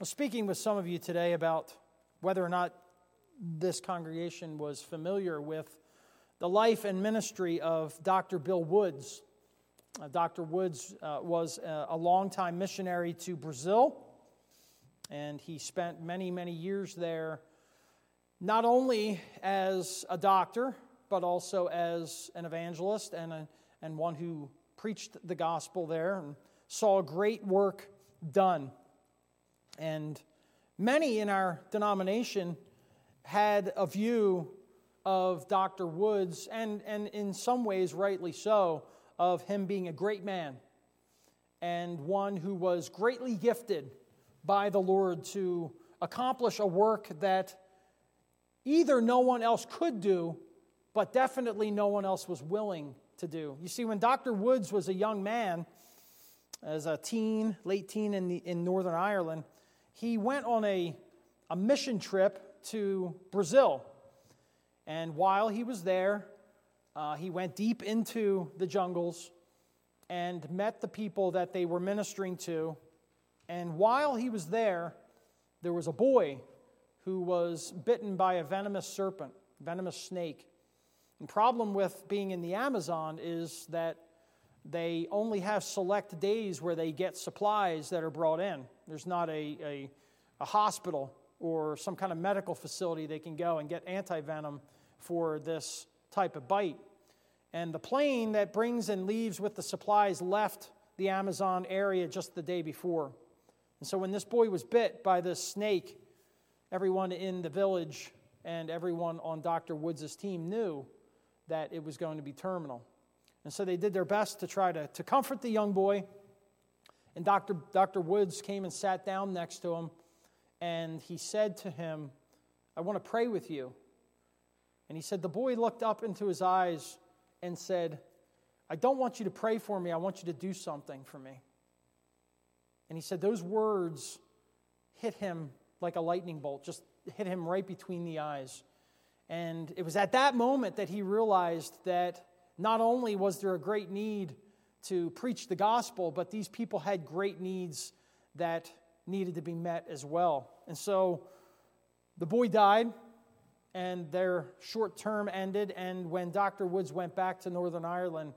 was speaking with some of you today about whether or not this congregation was familiar with the life and ministry of Dr. Bill Woods. Uh, Dr. Woods uh, was a, a longtime missionary to Brazil, and he spent many, many years there, not only as a doctor, but also as an evangelist and, a, and one who preached the gospel there and saw great work done. And many in our denomination had a view of Dr. Woods, and, and in some ways, rightly so, of him being a great man and one who was greatly gifted by the Lord to accomplish a work that either no one else could do, but definitely no one else was willing to do. You see, when Dr. Woods was a young man, as a teen, late teen in, the, in Northern Ireland, he went on a, a mission trip to Brazil. And while he was there, uh, he went deep into the jungles and met the people that they were ministering to. And while he was there, there was a boy who was bitten by a venomous serpent, venomous snake. The problem with being in the Amazon is that they only have select days where they get supplies that are brought in. There's not a, a, a hospital or some kind of medical facility they can go and get anti-venom for this type of bite. And the plane that brings and leaves with the supplies left the Amazon area just the day before. And so when this boy was bit by this snake, everyone in the village and everyone on Dr. Woods' team knew that it was going to be terminal. And so they did their best to try to, to comfort the young boy. And Dr. Dr. Woods came and sat down next to him, and he said to him, I want to pray with you. And he said, The boy looked up into his eyes and said, I don't want you to pray for me, I want you to do something for me. And he said, Those words hit him like a lightning bolt, just hit him right between the eyes. And it was at that moment that he realized that not only was there a great need to preach the gospel, but these people had great needs that needed to be met as well. And so the boy died, and their short term ended. And when Dr. Woods went back to Northern Ireland,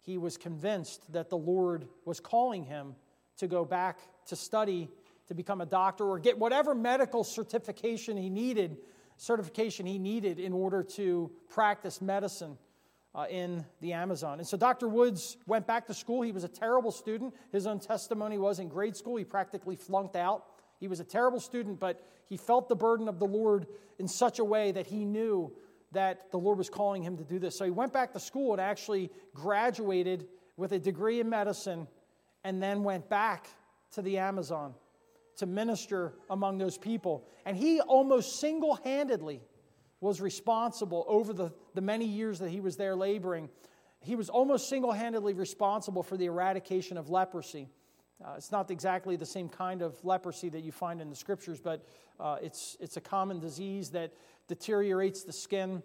he was convinced that the Lord was calling him to go back to study to become a doctor or get whatever medical certification he needed certification he needed in order to practice medicine uh, in the Amazon. And so Dr. Woods went back to school. He was a terrible student. His own testimony was in grade school, he practically flunked out. He was a terrible student, but he felt the burden of the Lord in such a way that he knew that the Lord was calling him to do this. So he went back to school and actually graduated with a degree in medicine and then went back to the Amazon to minister among those people. And he almost single handedly was responsible over the, the many years that he was there laboring. He was almost single handedly responsible for the eradication of leprosy. Uh, it's not exactly the same kind of leprosy that you find in the scriptures, but uh, it's, it's a common disease that deteriorates the skin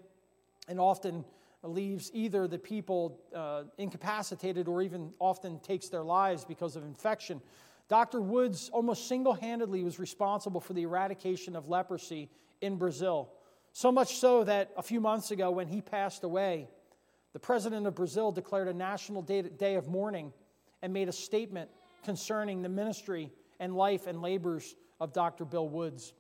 and often leaves either the people uh, incapacitated or even often takes their lives because of infection. Dr. Woods almost single handedly was responsible for the eradication of leprosy in Brazil. So much so that a few months ago, when he passed away, the president of Brazil declared a national day of mourning and made a statement concerning the ministry and life and labors of Dr. Bill Woods.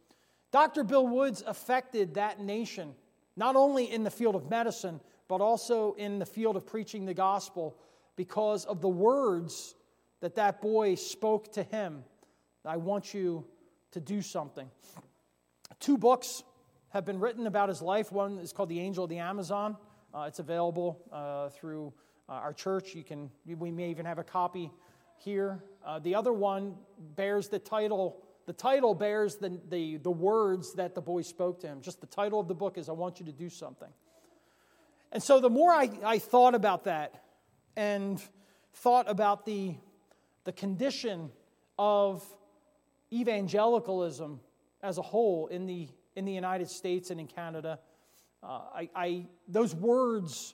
Dr. Bill Woods affected that nation, not only in the field of medicine, but also in the field of preaching the gospel because of the words that that boy spoke to him. I want you to do something. Two books have been written about his life. One is called The Angel of the Amazon. Uh, it's available uh, through uh, our church. You can, we may even have a copy here. Uh, the other one bears the title. The title bears the, the, the words that the boy spoke to him. Just the title of the book is I Want You to Do Something. And so the more I, I thought about that and thought about the the condition of evangelicalism as a whole in the, in the United States and in Canada. Uh, I, I, those words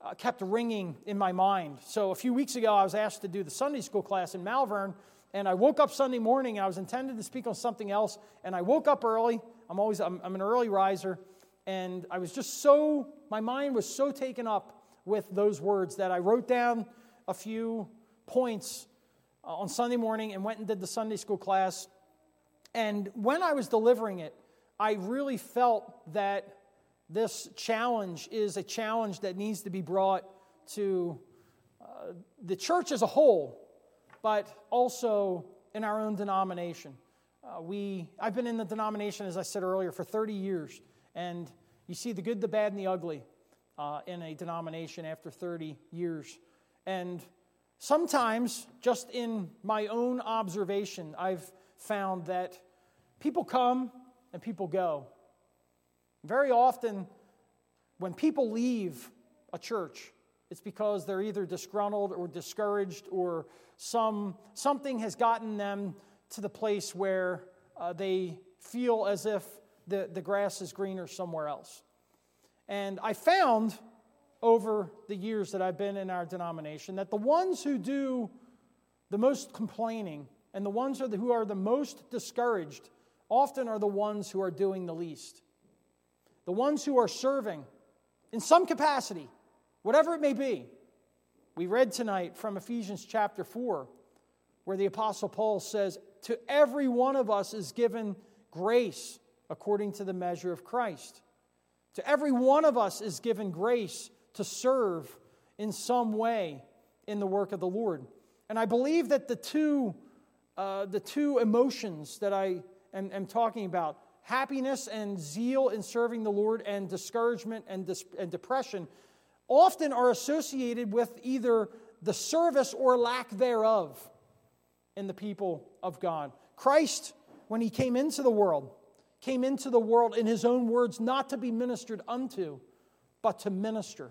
uh, kept ringing in my mind. So a few weeks ago, I was asked to do the Sunday school class in Malvern, And I woke up Sunday morning I was intended to speak on something else. And I woke up early. I'm always, I'm, I'm an early riser. And I was just so, my mind was so taken up with those words that I wrote down a few points uh, on Sunday morning and went and did the Sunday school class. And when I was delivering it, I really felt that this challenge is a challenge that needs to be brought to uh, the church as a whole, but also in our own denomination. Uh, we, I've been in the denomination, as I said earlier, for 30 years, and you see the good, the bad, and the ugly uh, in a denomination after 30 years. And sometimes, just in my own observation, I've found that people come and people go. Very often, when people leave a church, it's because they're either disgruntled or discouraged or some, something has gotten them to the place where uh, they feel as if the, the grass is greener somewhere else. And I found over the years that I've been in our denomination that the ones who do the most complaining and the ones who are the most discouraged often are the ones who are doing the least the ones who are serving in some capacity, whatever it may be. We read tonight from Ephesians chapter 4, where the Apostle Paul says, To every one of us is given grace according to the measure of Christ. To every one of us is given grace to serve in some way in the work of the Lord. And I believe that the two, uh, the two emotions that I am, am talking about, happiness and zeal in serving the Lord and discouragement and, dis- and depression often are associated with either the service or lack thereof in the people of God. Christ, when he came into the world, came into the world in his own words, not to be ministered unto, but to minister.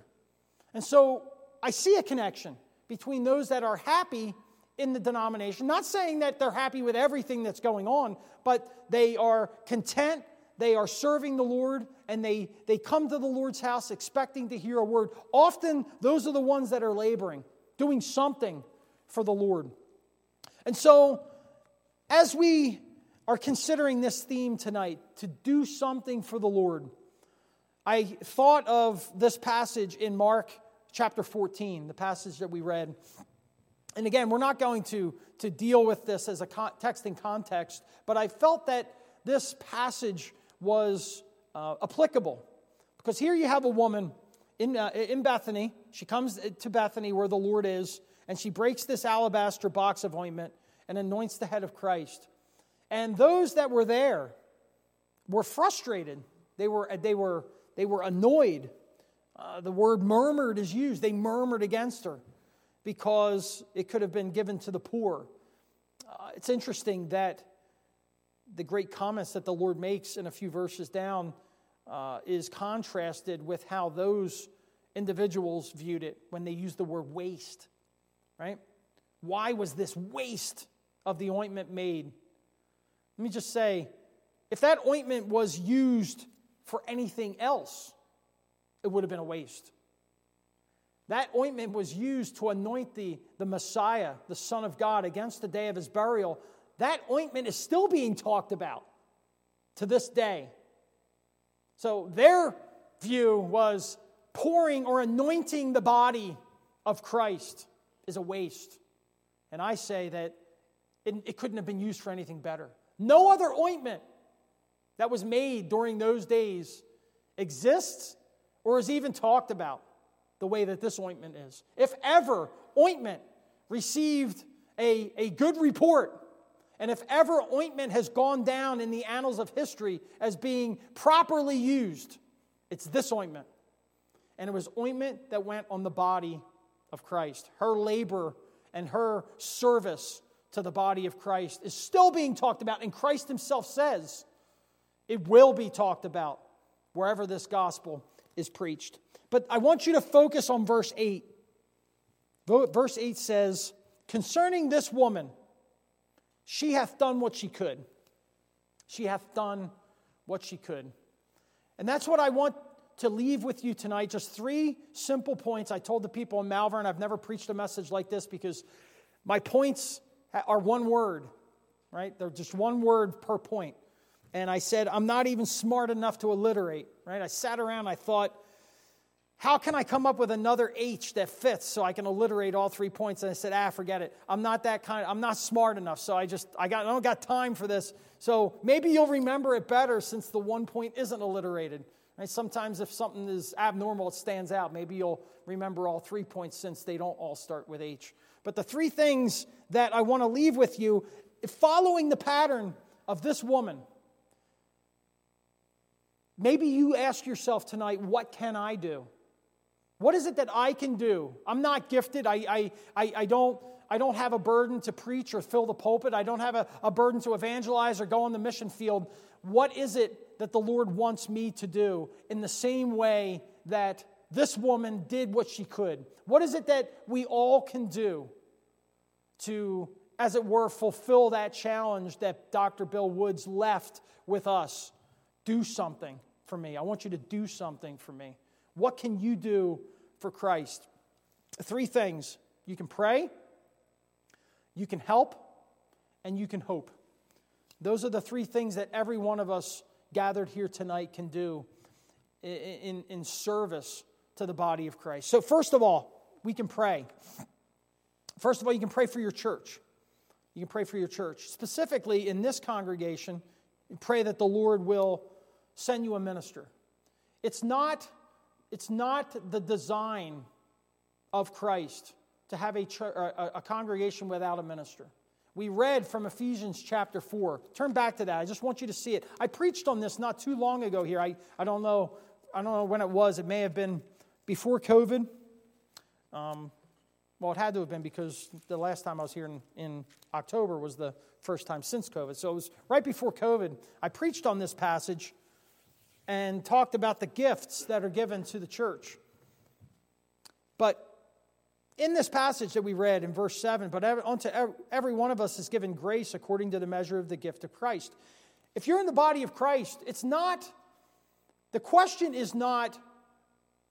And so I see a connection between those that are happy in the denomination. Not saying that they're happy with everything that's going on, but they are content, they are serving the Lord, and they, they come to the Lord's house expecting to hear a word. Often, those are the ones that are laboring, doing something for the Lord. And so, as we are considering this theme tonight, to do something for the Lord, I thought of this passage in Mark chapter 14, the passage that we read. And again, we're not going to, to deal with this as a text in context, but I felt that this passage was uh, applicable. Because here you have a woman in, uh, in Bethany. She comes to Bethany where the Lord is, and she breaks this alabaster box of ointment and anoints the head of Christ. And those that were there were frustrated. They were, they were, they were annoyed. Uh, the word murmured is used. They murmured against her because it could have been given to the poor. Uh, it's interesting that the great comments that the Lord makes in a few verses down uh, is contrasted with how those individuals viewed it when they used the word waste, right? Why was this waste of the ointment made? Let me just say if that ointment was used for anything else, it would have been a waste. That ointment was used to anoint the, the Messiah, the Son of God, against the day of his burial. That ointment is still being talked about to this day. So their view was pouring or anointing the body of Christ is a waste. And I say that it, it couldn't have been used for anything better. No other ointment that was made during those days exists or is even talked about the way that this ointment is. If ever ointment received a, a good report, and if ever ointment has gone down in the annals of history as being properly used, it's this ointment. And it was ointment that went on the body of Christ. Her labor and her service to the body of Christ is still being talked about, and Christ himself says it will be talked about wherever this gospel is preached. But I want you to focus on verse 8. Verse 8 says, Concerning this woman, she hath done what she could. She hath done what she could. And that's what I want to leave with you tonight. Just three simple points. I told the people in Malvern, I've never preached a message like this because my points are one word, right? They're just one word per point. And I said, I'm not even smart enough to alliterate, right? I sat around, I thought, how can I come up with another H that fits so I can alliterate all three points? And I said, ah, forget it. I'm not that kind. I'm not smart enough. So I just, I got, I don't got time for this. So maybe you'll remember it better since the one point isn't alliterated. Right? Sometimes if something is abnormal, it stands out. Maybe you'll remember all three points since they don't all start with H. But the three things that I want to leave with you, following the pattern of this woman, maybe you ask yourself tonight, what can I do? What is it that I can do? I'm not gifted. I, I, I, I, don't, I don't have a burden to preach or fill the pulpit. I don't have a, a burden to evangelize or go on the mission field. What is it that the Lord wants me to do in the same way that this woman did what she could? What is it that we all can do to, as it were, fulfill that challenge that Dr. Bill Woods left with us? Do something for me. I want you to do something for me. What can you do for Christ? Three things you can pray, you can help, and you can hope. Those are the three things that every one of us gathered here tonight can do in, in, service to the body of Christ. So, first of all, we can pray. First of all, you can pray for your church. You can pray for your church. Specifically, in this congregation, pray that the Lord will send you a minister. It's not it's not the design of Christ to have a, a, a congregation without a minister. We read from Ephesians chapter 4. Turn back to that. I just want you to see it. I preached on this not too long ago here. I, I don't know I don't know when it was. It may have been before COVID. Um, well, it had to have been because the last time I was here in, in October was the first time since COVID. So it was right before COVID. I preached on this passage and talked about the gifts that are given to the church. But in this passage that we read in verse 7, but unto every one of us is given grace according to the measure of the gift of Christ. If you're in the body of Christ, it's not, the question is not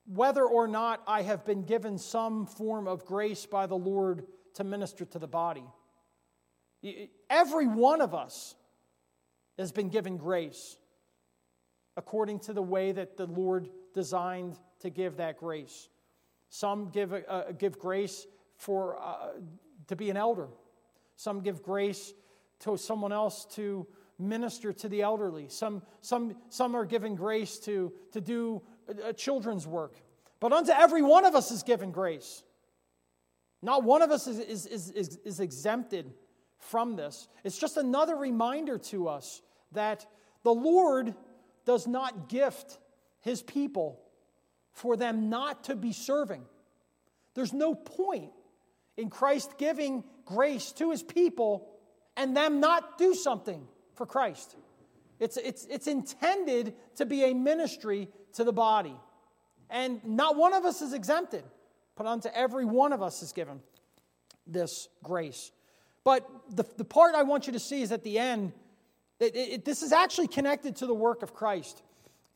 whether or not I have been given some form of grace by the Lord to minister to the body. Every one of us has been given grace according to the way that the Lord designed to give that grace. Some give, uh, give grace for, uh, to be an elder, some give grace to someone else to minister to the elderly, some, some, some are given grace to, to do a children's work. But unto every one of us is given grace. Not one of us is, is, is, is exempted from this. It's just another reminder to us that the Lord does not gift his people for them not to be serving. There's no point in Christ giving grace to his people and them not do something for Christ. It's, it's, it's intended to be a ministry to the body. And not one of us is exempted, but unto every one of us is given this grace. But the, the part I want you to see is at the end, it, it, this is actually connected to the work of Christ.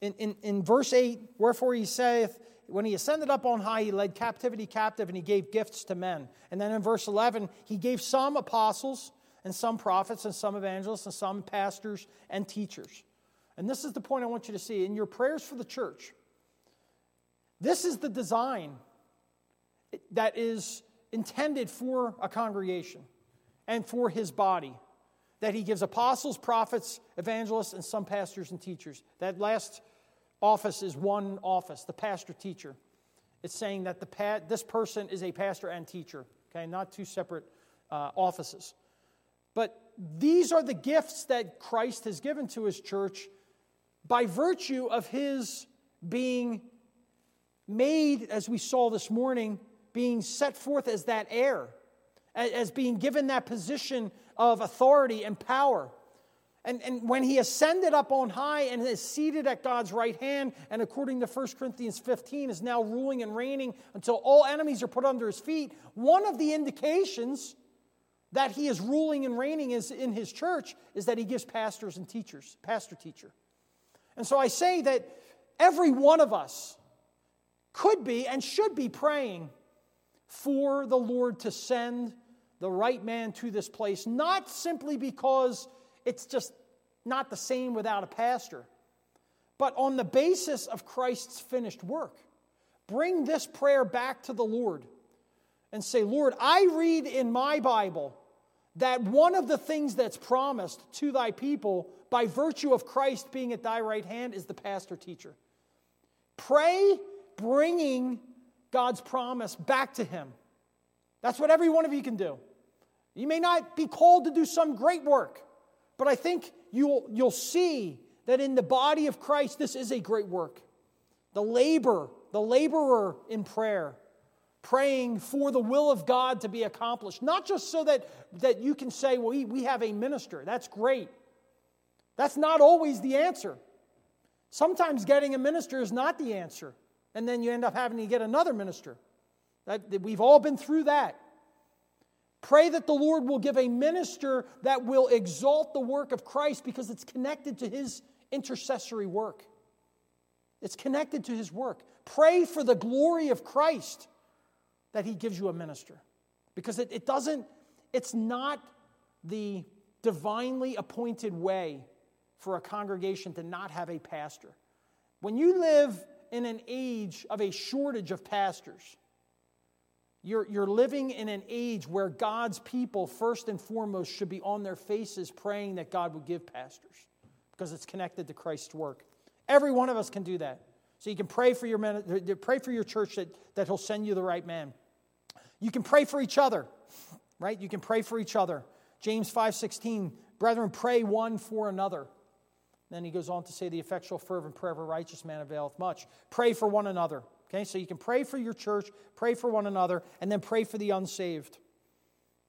In, in, in verse 8, wherefore he saith, when he ascended up on high, he led captivity captive and he gave gifts to men. And then in verse 11, he gave some apostles and some prophets and some evangelists and some pastors and teachers. And this is the point I want you to see. In your prayers for the church, this is the design that is intended for a congregation and for his body that he gives apostles, prophets, evangelists, and some pastors and teachers. That last office is one office, the pastor teacher. It's saying that the pa- this person is a pastor and teacher, okay, not two separate uh, offices. But these are the gifts that Christ has given to his church by virtue of his being made, as we saw this morning, being set forth as that heir, as being given that position of authority and power. And, and when he ascended up on high and is seated at God's right hand, and according to 1 Corinthians 15, is now ruling and reigning until all enemies are put under his feet, one of the indications that he is ruling and reigning is in his church is that he gives pastors and teachers, pastor teacher. And so I say that every one of us could be and should be praying for the Lord to send the right man to this place, not simply because it's just not the same without a pastor, but on the basis of Christ's finished work. Bring this prayer back to the Lord and say, Lord, I read in my Bible that one of the things that's promised to thy people by virtue of Christ being at thy right hand is the pastor teacher. Pray bringing God's promise back to him. That's what every one of you can do. You may not be called to do some great work, but I think you'll, you'll see that in the body of Christ, this is a great work. The labor, the laborer in prayer, praying for the will of God to be accomplished, not just so that, that you can say, well, we, we have a minister. That's great. That's not always the answer. Sometimes getting a minister is not the answer, and then you end up having to get another minister. That, that we've all been through that. Pray that the Lord will give a minister that will exalt the work of Christ because it's connected to his intercessory work. It's connected to his work. Pray for the glory of Christ that he gives you a minister because it, it doesn't, it's not the divinely appointed way for a congregation to not have a pastor. When you live in an age of a shortage of pastors, you're, you're living in an age where God's people, first and foremost, should be on their faces praying that God would give pastors because it's connected to Christ's work. Every one of us can do that. So you can pray for your, men, pray for your church that, that He'll send you the right man. You can pray for each other, right? You can pray for each other. James 5:16, brethren, pray one for another. Then he goes on to say, the effectual, fervent prayer of a righteous man availeth much. Pray for one another. Okay, so you can pray for your church, pray for one another, and then pray for the unsaved.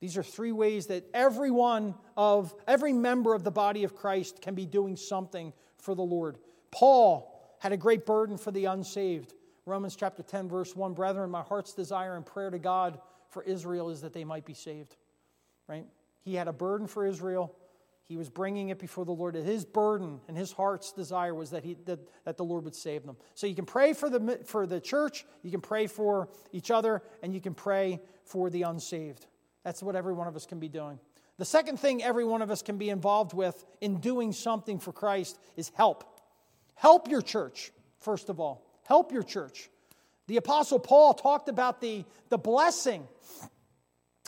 These are three ways that every one of every member of the body of Christ can be doing something for the Lord. Paul had a great burden for the unsaved. Romans chapter 10 verse 1, brethren, my heart's desire and prayer to God for Israel is that they might be saved. Right? He had a burden for Israel. He was bringing it before the Lord. His burden and his heart's desire was that, he, that, that the Lord would save them. So you can pray for the, for the church, you can pray for each other, and you can pray for the unsaved. That's what every one of us can be doing. The second thing every one of us can be involved with in doing something for Christ is help. Help your church, first of all. Help your church. The Apostle Paul talked about the, the blessing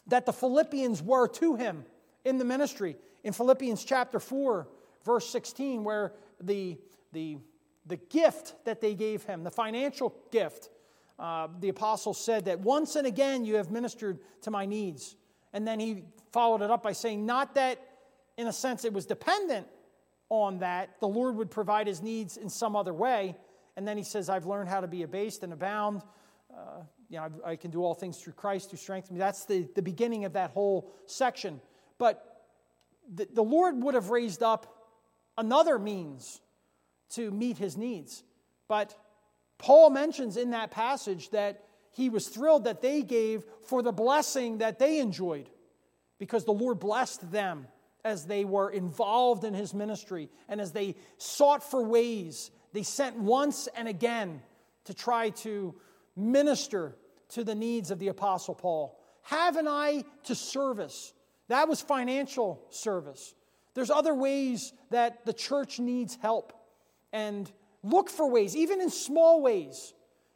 that the Philippians were to him in the ministry in Philippians chapter 4, verse 16, where the, the, the gift that they gave him, the financial gift, uh, the apostle said that once and again you have ministered to my needs. And then he followed it up by saying, not that in a sense it was dependent on that, the Lord would provide his needs in some other way. And then he says, I've learned how to be abased and abound. Uh, you know, I, I can do all things through Christ who strengthens me. That's the, the beginning of that whole section. But the, the Lord would have raised up another means to meet his needs. But Paul mentions in that passage that he was thrilled that they gave for the blessing that they enjoyed because the Lord blessed them as they were involved in his ministry and as they sought for ways. They sent once and again to try to minister to the needs of the Apostle Paul. Have an eye to service that was financial service. There's other ways that the church needs help. And look for ways, even in small ways,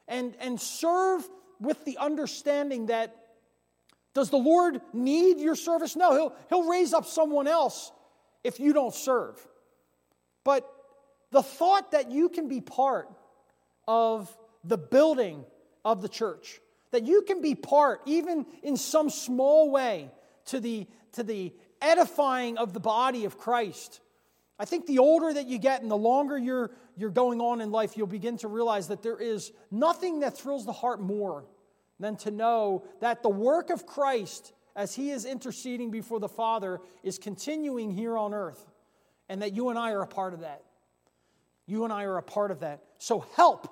and, and serve with the understanding that does the Lord need your service? No, he'll, he'll raise up someone else if you don't serve. But the thought that you can be part of the building of the church, that you can be part, even in some small way, to the, to the edifying of the body of Christ. I think the older that you get and the longer you're, you're going on in life, you'll begin to realize that there is nothing that thrills the heart more than to know that the work of Christ, as he is interceding before the Father, is continuing here on earth, and that you and I are a part of that. You and I are a part of that. So help.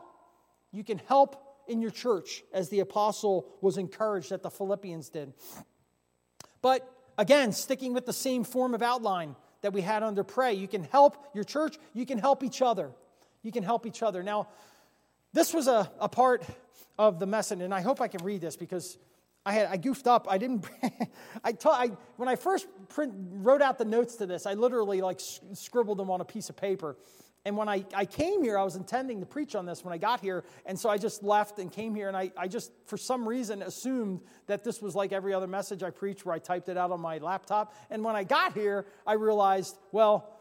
You can help in your church, as the apostle was encouraged that the Philippians did. But again, sticking with the same form of outline that we had under pray, you can help your church, you can help each other. You can help each other. Now, this was a, a part of the message, and I hope I can read this because I had I goofed up. I didn't. I, I when I first print, wrote out the notes to this, I literally like scribbled them on a piece of paper. And when I, I came here, I was intending to preach on this when I got here. And so I just left and came here. And I, I just, for some reason, assumed that this was like every other message I preached where I typed it out on my laptop. And when I got here, I realized, well,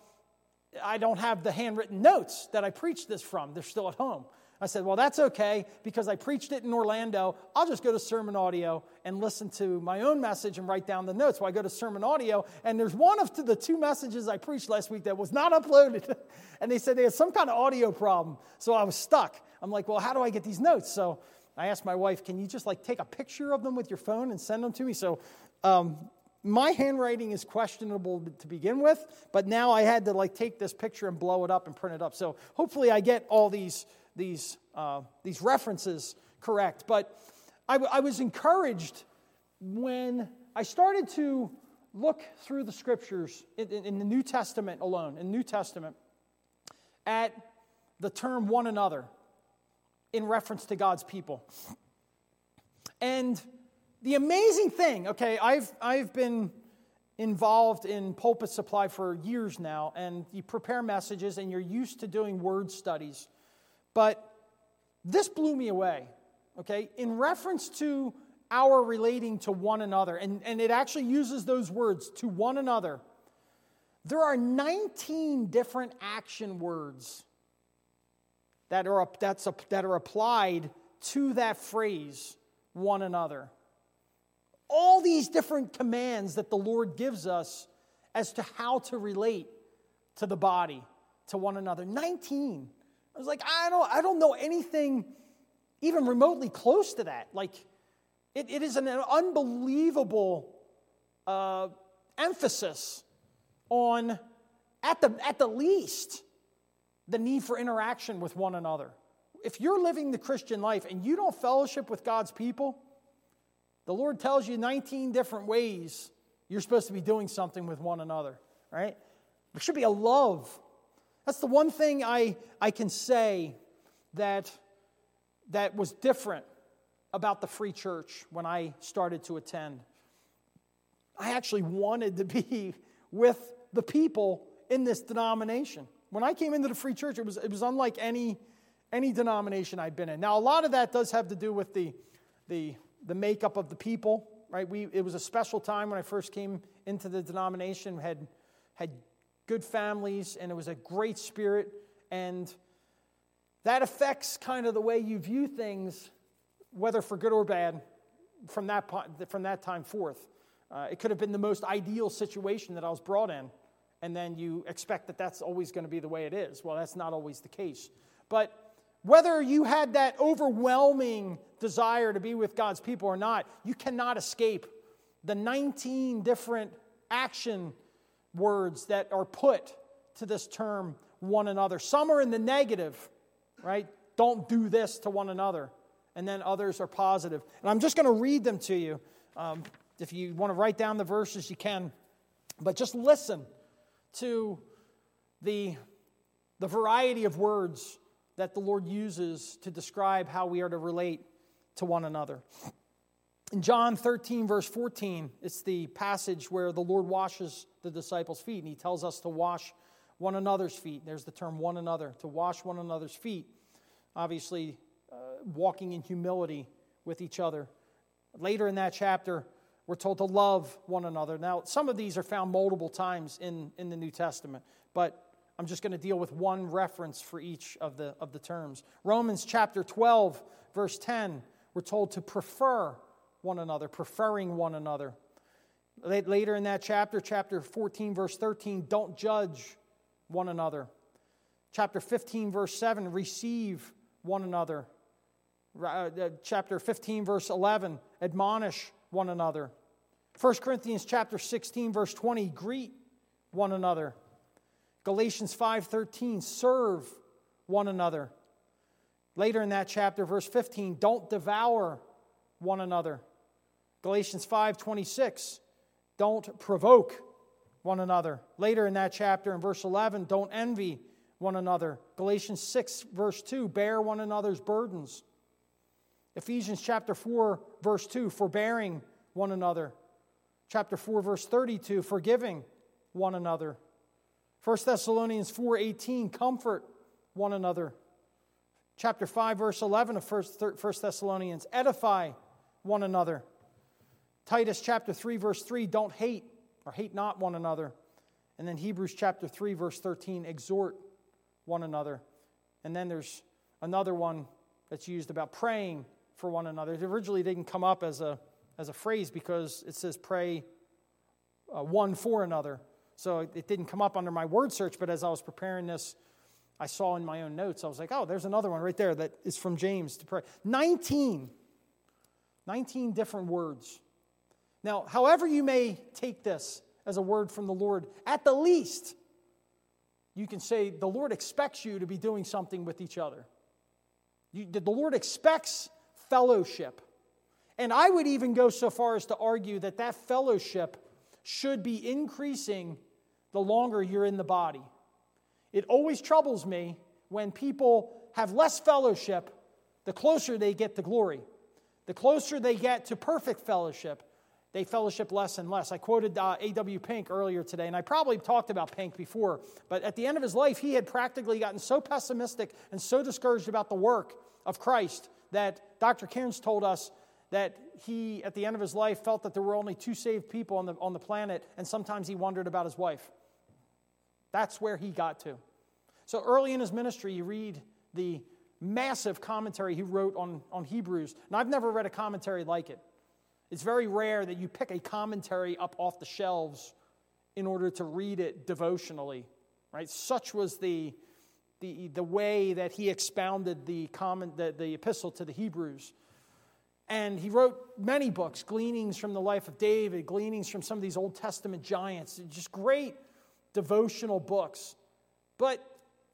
I don't have the handwritten notes that I preached this from. They're still at home. I said, Well, that's okay because I preached it in Orlando. I'll just go to Sermon Audio and listen to my own message and write down the notes. So I go to Sermon Audio, and there's one of the two messages I preached last week that was not uploaded. and they said they had some kind of audio problem. So I was stuck. I'm like, Well, how do I get these notes? So I asked my wife, Can you just like take a picture of them with your phone and send them to me? So, um, my handwriting is questionable to begin with, but now I had to like take this picture and blow it up and print it up. So hopefully I get all these these, uh, these references correct. But I, w- I was encouraged when I started to look through the scriptures in, in, in the New Testament alone, in New Testament, at the term one another in reference to God's people. And the amazing thing, okay, I've, I've been involved in pulpit supply for years now, and you prepare messages and you're used to doing word studies. But this blew me away, okay? In reference to our relating to one another, and, and it actually uses those words to one another. There are 19 different action words that are, that's a, that are applied to that phrase, one another. All these different commands that the Lord gives us as to how to relate to the body, to one another. 19. I was like, I don't, I don't know anything even remotely close to that. Like, it, it is an unbelievable uh, emphasis on, at the, at the least, the need for interaction with one another. If you're living the Christian life and you don't fellowship with God's people, the Lord tells you 19 different ways you're supposed to be doing something with one another, right? There should be a love that's the one thing I, I can say that, that was different about the free church when I started to attend. I actually wanted to be with the people in this denomination. When I came into the free church, it was, it was unlike any, any denomination I'd been in. Now, a lot of that does have to do with the, the, the makeup of the people, right? We, it was a special time when I first came into the denomination, had, had good families, and it was a great spirit. And that affects kind of the way you view things, whether for good or bad, from that, from that time forth. Uh, it could have been the most ideal situation that I was brought in, and then you expect that that's always going to be the way it is. Well, that's not always the case. But whether you had that overwhelming desire to be with God's people or not, you cannot escape the 19 different action words that are put to this term one another. Some are in the negative, right? Don't do this to one another. And then others are positive. And I'm just going to read them to you. Um, if you want to write down the verses, you can. But just listen to the, the variety of words that the Lord uses to describe how we are to relate to one another. In John 13, verse 14, it's the passage where the Lord washes the disciples' feet, and he tells us to wash one another's feet. There's the term one another, to wash one another's feet. Obviously, uh, walking in humility with each other. Later in that chapter, we're told to love one another. Now, some of these are found multiple times in, in the New Testament, but I'm just going to deal with one reference for each of the, of the terms. Romans chapter 12, verse 10, we're told to prefer one another, preferring one another. Later in that chapter, chapter 14, verse 13, don't judge one another. Chapter 15, verse 7, receive one another. Uh, uh, chapter 15, verse 11, admonish one another. 1 Corinthians chapter 16, verse 20, greet one another. Galatians 5:13, serve one another. Later in that chapter, verse 15, don't devour one another. Galatians 5:26, don't provoke one another. Later in that chapter in verse 11, don't envy one another. Galatians 6 verse 2, bear one another's burdens. Ephesians chapter 4, verse 2, forbearing one another. Chapter 4, verse 32, forgiving one another. 1 Thessalonians 4:18, comfort one another. Chapter 5, verse 11 of 1 Thessalonians, edify one another. Titus chapter 3, verse 3, don't hate or hate not one another. And then Hebrews chapter 3, verse 13, exhort one another. And then there's another one that's used about praying for one another. It originally didn't come up as a, as a phrase because it says pray uh, one for another. So it didn't come up under my word search, but as I was preparing this, I saw in my own notes, I was like, oh, there's another one right there that is from James to pray. 19. 19 different words. Now, however you may take this as a word from the Lord, at the least, you can say the Lord expects you to be doing something with each other. You, the Lord expects fellowship. And I would even go so far as to argue that that fellowship should be increasing the longer you're in the body. It always troubles me when people have less fellowship the closer they get to glory. The closer they get to perfect fellowship, they fellowship less and less. I quoted uh, A.W. Pink earlier today, and I probably talked about Pink before, but at the end of his life, he had practically gotten so pessimistic and so discouraged about the work of Christ that Dr. Cairns told us that he, at the end of his life, felt that there were only two saved people on the, on the planet, and sometimes he wondered about his wife. That's where he got to. So early in his ministry, you read the massive commentary he wrote on, on Hebrews. And I've never read a commentary like it. It's very rare that you pick a commentary up off the shelves in order to read it devotionally, right? Such was the, the, the way that he expounded the, comment, the, the epistle to the Hebrews. And he wrote many books, gleanings from the life of David, gleanings from some of these Old Testament giants, just great devotional books. But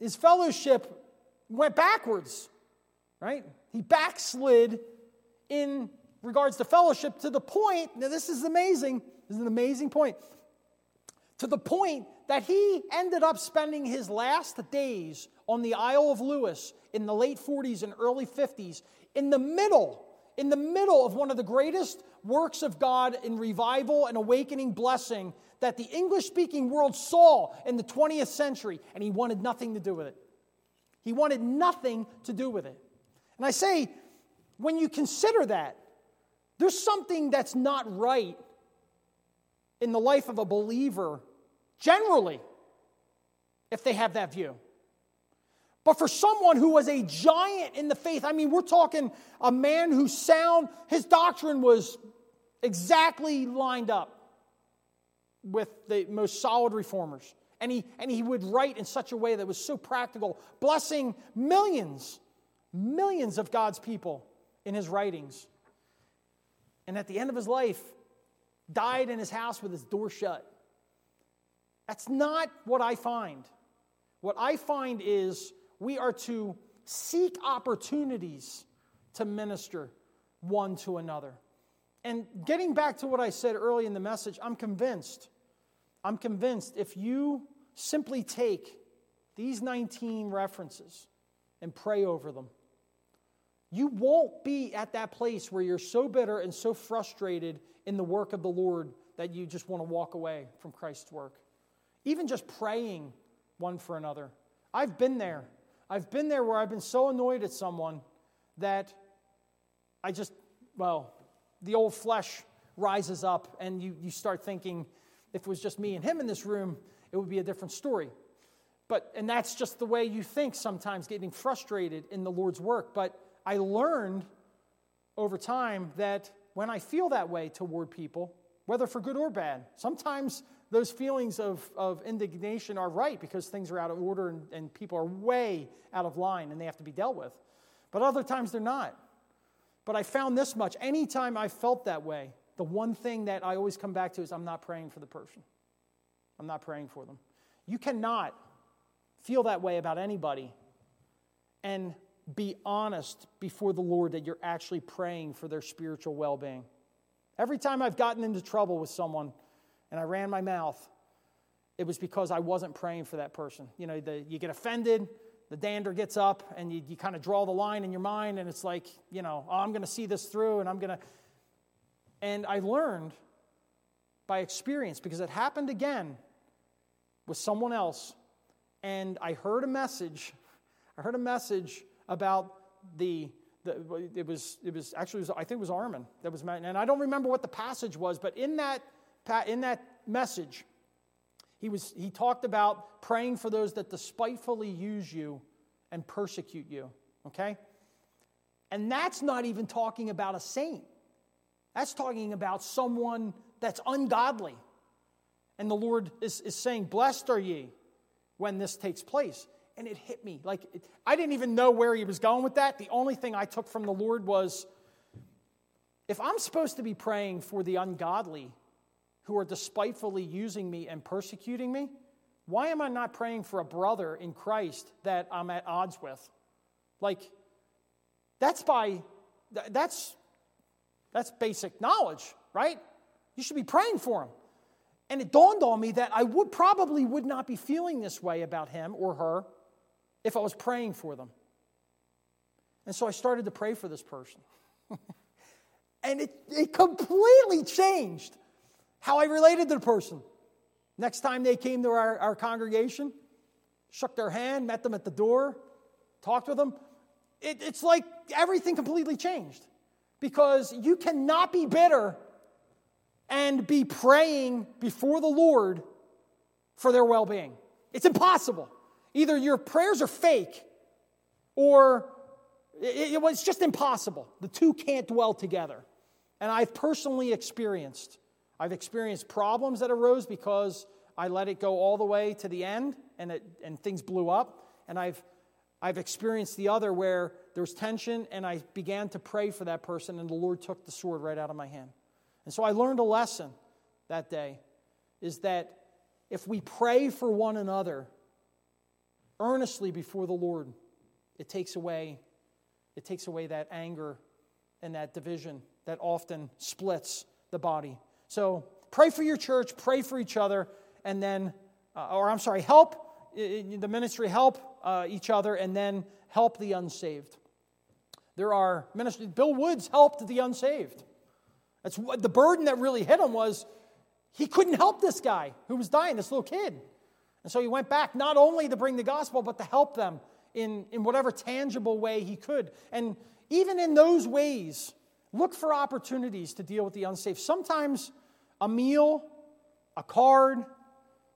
his fellowship went backwards, right? He backslid in regards to fellowship to the point, now this is amazing, this is an amazing point, to the point that he ended up spending his last days on the Isle of Lewis in the late 40s and early 50s in the middle, in the middle of one of the greatest works of God in revival and awakening blessing that the English speaking world saw in the 20th century, and he wanted nothing to do with it. He wanted nothing to do with it. And I say, when you consider that, there's something that's not right in the life of a believer generally if they have that view. But for someone who was a giant in the faith, I mean, we're talking a man whose sound, his doctrine was exactly lined up with the most solid reformers. And he, and he would write in such a way that was so practical, blessing millions, millions of God's people in his writings. And at the end of his life, died in his house with his door shut. That's not what I find. What I find is we are to seek opportunities to minister one to another. And getting back to what I said early in the message, I'm convinced I'm convinced if you simply take these 19 references and pray over them, you won't be at that place where you're so bitter and so frustrated in the work of the Lord that you just want to walk away from Christ's work. Even just praying one for another. I've been there. I've been there where I've been so annoyed at someone that I just, well, the old flesh rises up and you, you start thinking, if it was just me and him in this room, it would be a different story. But, and that's just the way you think sometimes, getting frustrated in the Lord's work. But I learned over time that when I feel that way toward people, whether for good or bad, sometimes those feelings of, of indignation are right because things are out of order and, and people are way out of line and they have to be dealt with. But other times they're not. But I found this much anytime I felt that way, the one thing that I always come back to is I'm not praying for the person. I'm not praying for them. You cannot feel that way about anybody and be honest before the Lord that you're actually praying for their spiritual well being. Every time I've gotten into trouble with someone and I ran my mouth, it was because I wasn't praying for that person. You know, the, you get offended, the dander gets up and you, you kind of draw the line in your mind and it's like, you know, oh, I'm going to see this through and I'm going to. And I learned by experience because it happened again with someone else. And I heard a message. I heard a message about the, the it was it was actually it was, I think it was Armin that was and I don't remember what the passage was, but in that in that message, he, was, he talked about praying for those that despitefully use you and persecute you, okay? And that's not even talking about a saint. That's talking about someone that's ungodly. And the Lord is, is saying, Blessed are ye when this takes place. And it hit me. Like, it, I didn't even know where he was going with that. The only thing I took from the Lord was if I'm supposed to be praying for the ungodly, who are despitefully using me and persecuting me? Why am I not praying for a brother in Christ that I'm at odds with? Like, that's by, that's, that's basic knowledge, right? You should be praying for him. And it dawned on me that I would probably would not be feeling this way about him or her if I was praying for them. And so I started to pray for this person. and it, it completely changed how I related to the person. Next time they came to our, our congregation, shook their hand, met them at the door, talked with them. It, it's like everything completely changed because you cannot be bitter and be praying before the Lord for their well being. It's impossible. Either your prayers are fake or it, it's just impossible. The two can't dwell together. And I've personally experienced I've experienced problems that arose because I let it go all the way to the end and, it, and things blew up. And I've, I've experienced the other where there was tension and I began to pray for that person and the Lord took the sword right out of my hand. And so I learned a lesson that day is that if we pray for one another earnestly before the Lord, it takes away it takes away that anger and that division that often splits the body. So pray for your church, pray for each other, and then, uh, or I'm sorry, help the ministry, help uh, each other, and then help the unsaved. There are ministries, Bill Woods helped the unsaved. That's what the burden that really hit him was he couldn't help this guy who was dying, this little kid. And so he went back not only to bring the gospel, but to help them in, in whatever tangible way he could. And even in those ways, Look for opportunities to deal with the unsafe. Sometimes a meal, a card,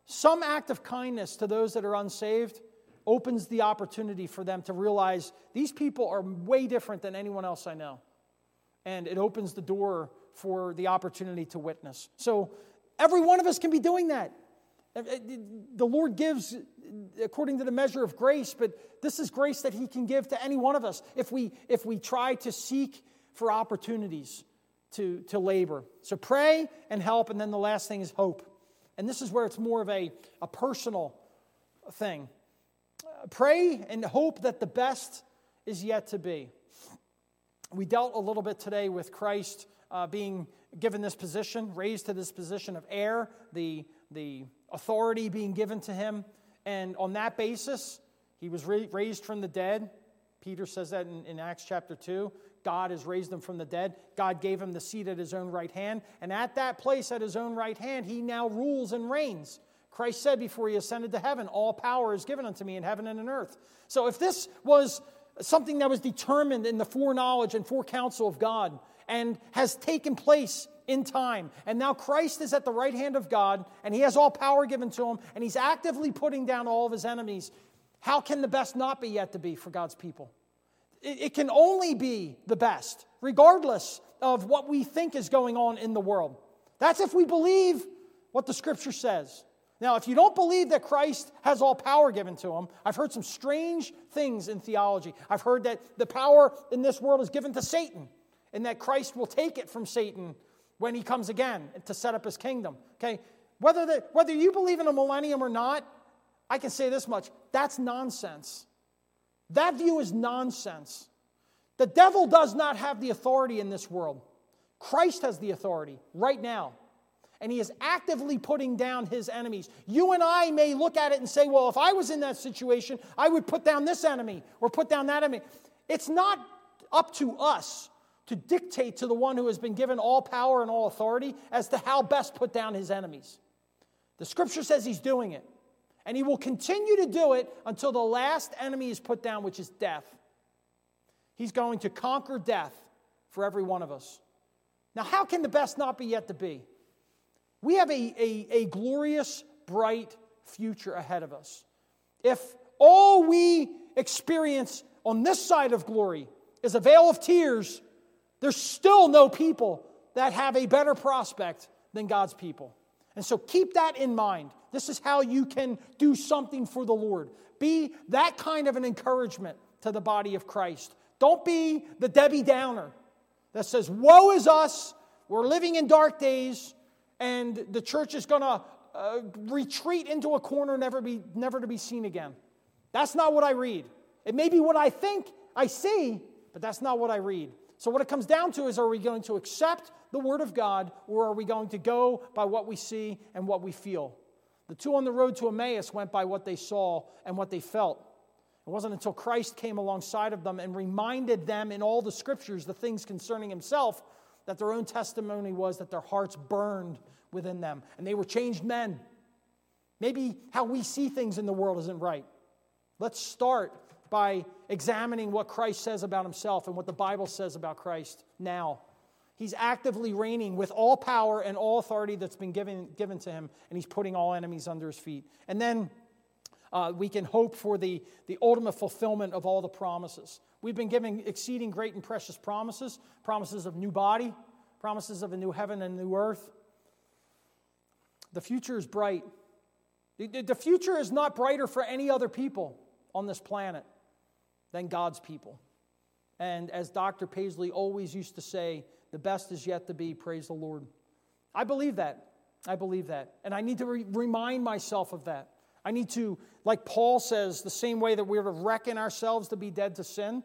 some act of kindness to those that are unsaved opens the opportunity for them to realize these people are way different than anyone else I know. And it opens the door for the opportunity to witness. So every one of us can be doing that. The Lord gives according to the measure of grace, but this is grace that He can give to any one of us if we, if we try to seek for opportunities to, to labor. So pray and help, and then the last thing is hope. And this is where it's more of a, a personal thing. Pray and hope that the best is yet to be. We dealt a little bit today with Christ uh, being given this position, raised to this position of heir, the, the authority being given to him. And on that basis, he was raised from the dead. Peter says that in, in Acts chapter 2. God has raised him from the dead. God gave him the seat at his own right hand. And at that place, at his own right hand, he now rules and reigns. Christ said before he ascended to heaven, All power is given unto me in heaven and in earth. So if this was something that was determined in the foreknowledge and forecounsel of God and has taken place in time, and now Christ is at the right hand of God and he has all power given to him and he's actively putting down all of his enemies, how can the best not be yet to be for God's people? it can only be the best, regardless of what we think is going on in the world. That's if we believe what the scripture says. Now, if you don't believe that Christ has all power given to him, I've heard some strange things in theology. I've heard that the power in this world is given to Satan and that Christ will take it from Satan when he comes again to set up his kingdom. Okay? Whether, the, whether you believe in a millennium or not, I can say this much that's nonsense. That view is nonsense. The devil does not have the authority in this world. Christ has the authority right now. and he is actively putting down his enemies. You and I may look at it and say, well, if I was in that situation, I would put down this enemy or put down that enemy. It's not up to us to dictate to the one who has been given all power and all authority as to how best put down his enemies. The scripture says he's doing it, and he will continue to do it until the last enemy is put down, which is death. He's going to conquer death for every one of us. Now, how can the best not be yet to be? We have a, a, a glorious, bright future ahead of us. If all we experience on this side of glory is a vale of tears, there's still no people that have a better prospect than God's people. And so keep that in mind. This is how you can do something for the Lord. Be that kind of an encouragement to the body of Christ. Don't be the Debbie Downer that says, Woe is us, we're living in dark days, and the church is going to uh, retreat into a corner, never, be, never to be seen again. That's not what I read. It may be what I think I see, but that's not what I read. So, what it comes down to is are we going to accept the Word of God, or are we going to go by what we see and what we feel? The two on the road to Emmaus went by what they saw and what they felt. It wasn't until Christ came alongside of them and reminded them in all the scriptures the things concerning himself that their own testimony was that their hearts burned within them and they were changed men. Maybe how we see things in the world isn't right. Let's start by examining what Christ says about himself and what the Bible says about Christ now. He's actively reigning with all power and all authority that's been given, given to him, and he's putting all enemies under his feet. And then uh, we can hope for the, the ultimate fulfillment of all the promises. We've been given exceeding great and precious promises promises of new body, promises of a new heaven and new earth. The future is bright. The future is not brighter for any other people on this planet than God's people. And as Dr. Paisley always used to say, the best is yet to be, praise the Lord. I believe that. I believe that. And I need to re- remind myself of that. I need to, like Paul says, the same way that we're to reckon ourselves to be dead to sin.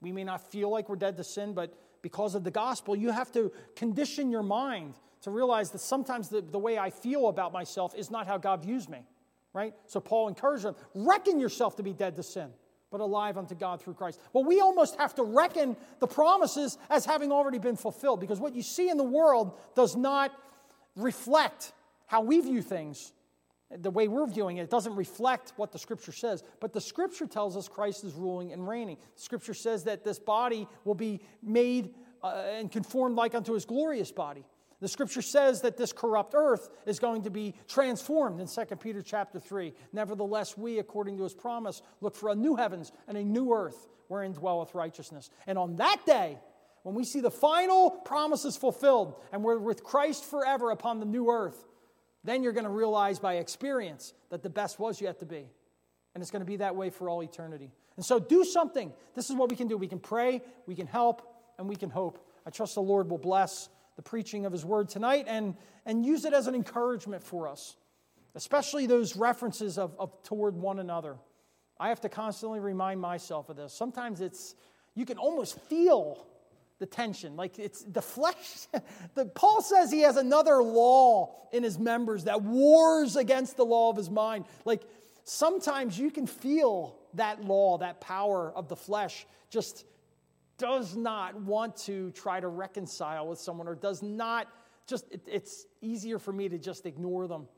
We may not feel like we're dead to sin, but because of the gospel, you have to condition your mind to realize that sometimes the, the way I feel about myself is not how God views me, right? So Paul encouraged them reckon yourself to be dead to sin, but alive unto God through Christ. Well, we almost have to reckon the promises as having already been fulfilled because what you see in the world does not reflect how we view things the way we're viewing it, it doesn't reflect what the scripture says. But the scripture tells us Christ is ruling and reigning. The scripture says that this body will be made uh, and conformed like unto his glorious body. The scripture says that this corrupt earth is going to be transformed in 2 Peter chapter 3. Nevertheless, we, according to his promise, look for a new heavens and a new earth wherein dwelleth righteousness. And on that day, when we see the final promises fulfilled and we're with Christ forever upon the new earth, then you're going to realize by experience that the best was yet to be. And it's going to be that way for all eternity. And so do something. This is what we can do. We can pray, we can help, and we can hope. I trust the Lord will bless the preaching of his word tonight and, and use it as an encouragement for us, especially those references of, of toward one another. I have to constantly remind myself of this. Sometimes it's, you can almost feel the tension. Like it's the flesh. the, Paul says he has another law in his members that wars against the law of his mind. Like sometimes you can feel that law, that power of the flesh just does not want to try to reconcile with someone or does not just, it, it's easier for me to just ignore them.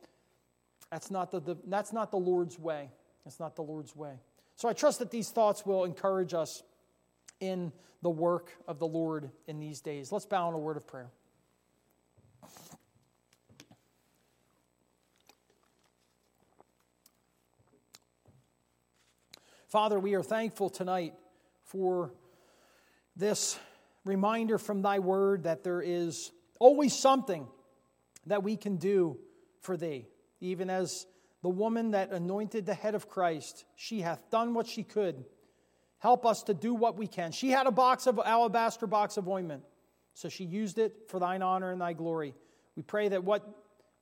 That's not the, the, that's not the Lord's way. That's not the Lord's way. So I trust that these thoughts will encourage us in the work of the Lord in these days. Let's bow in a word of prayer. Father, we are thankful tonight for this reminder from thy word that there is always something that we can do for thee. Even as the woman that anointed the head of Christ, she hath done what she could Help us to do what we can. She had a box of alabaster box of ointment, so she used it for thine honor and thy glory. We pray that what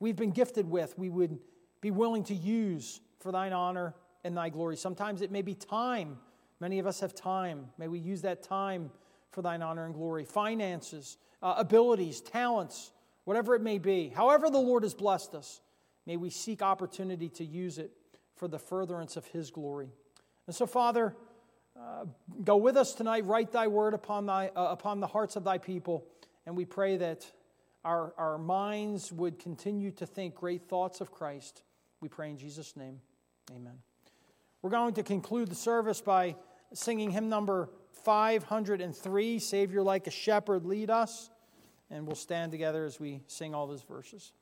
we've been gifted with, we would be willing to use for thine honor and thy glory. Sometimes it may be time. Many of us have time. May we use that time for thine honor and glory. Finances, uh, abilities, talents, whatever it may be, however the Lord has blessed us, may we seek opportunity to use it for the furtherance of His glory. And so, Father, uh, go with us tonight. Write thy word upon, thy, uh, upon the hearts of thy people. And we pray that our, our minds would continue to think great thoughts of Christ. We pray in Jesus' name. Amen. We're going to conclude the service by singing hymn number 503 Savior like a shepherd, lead us. And we'll stand together as we sing all those verses.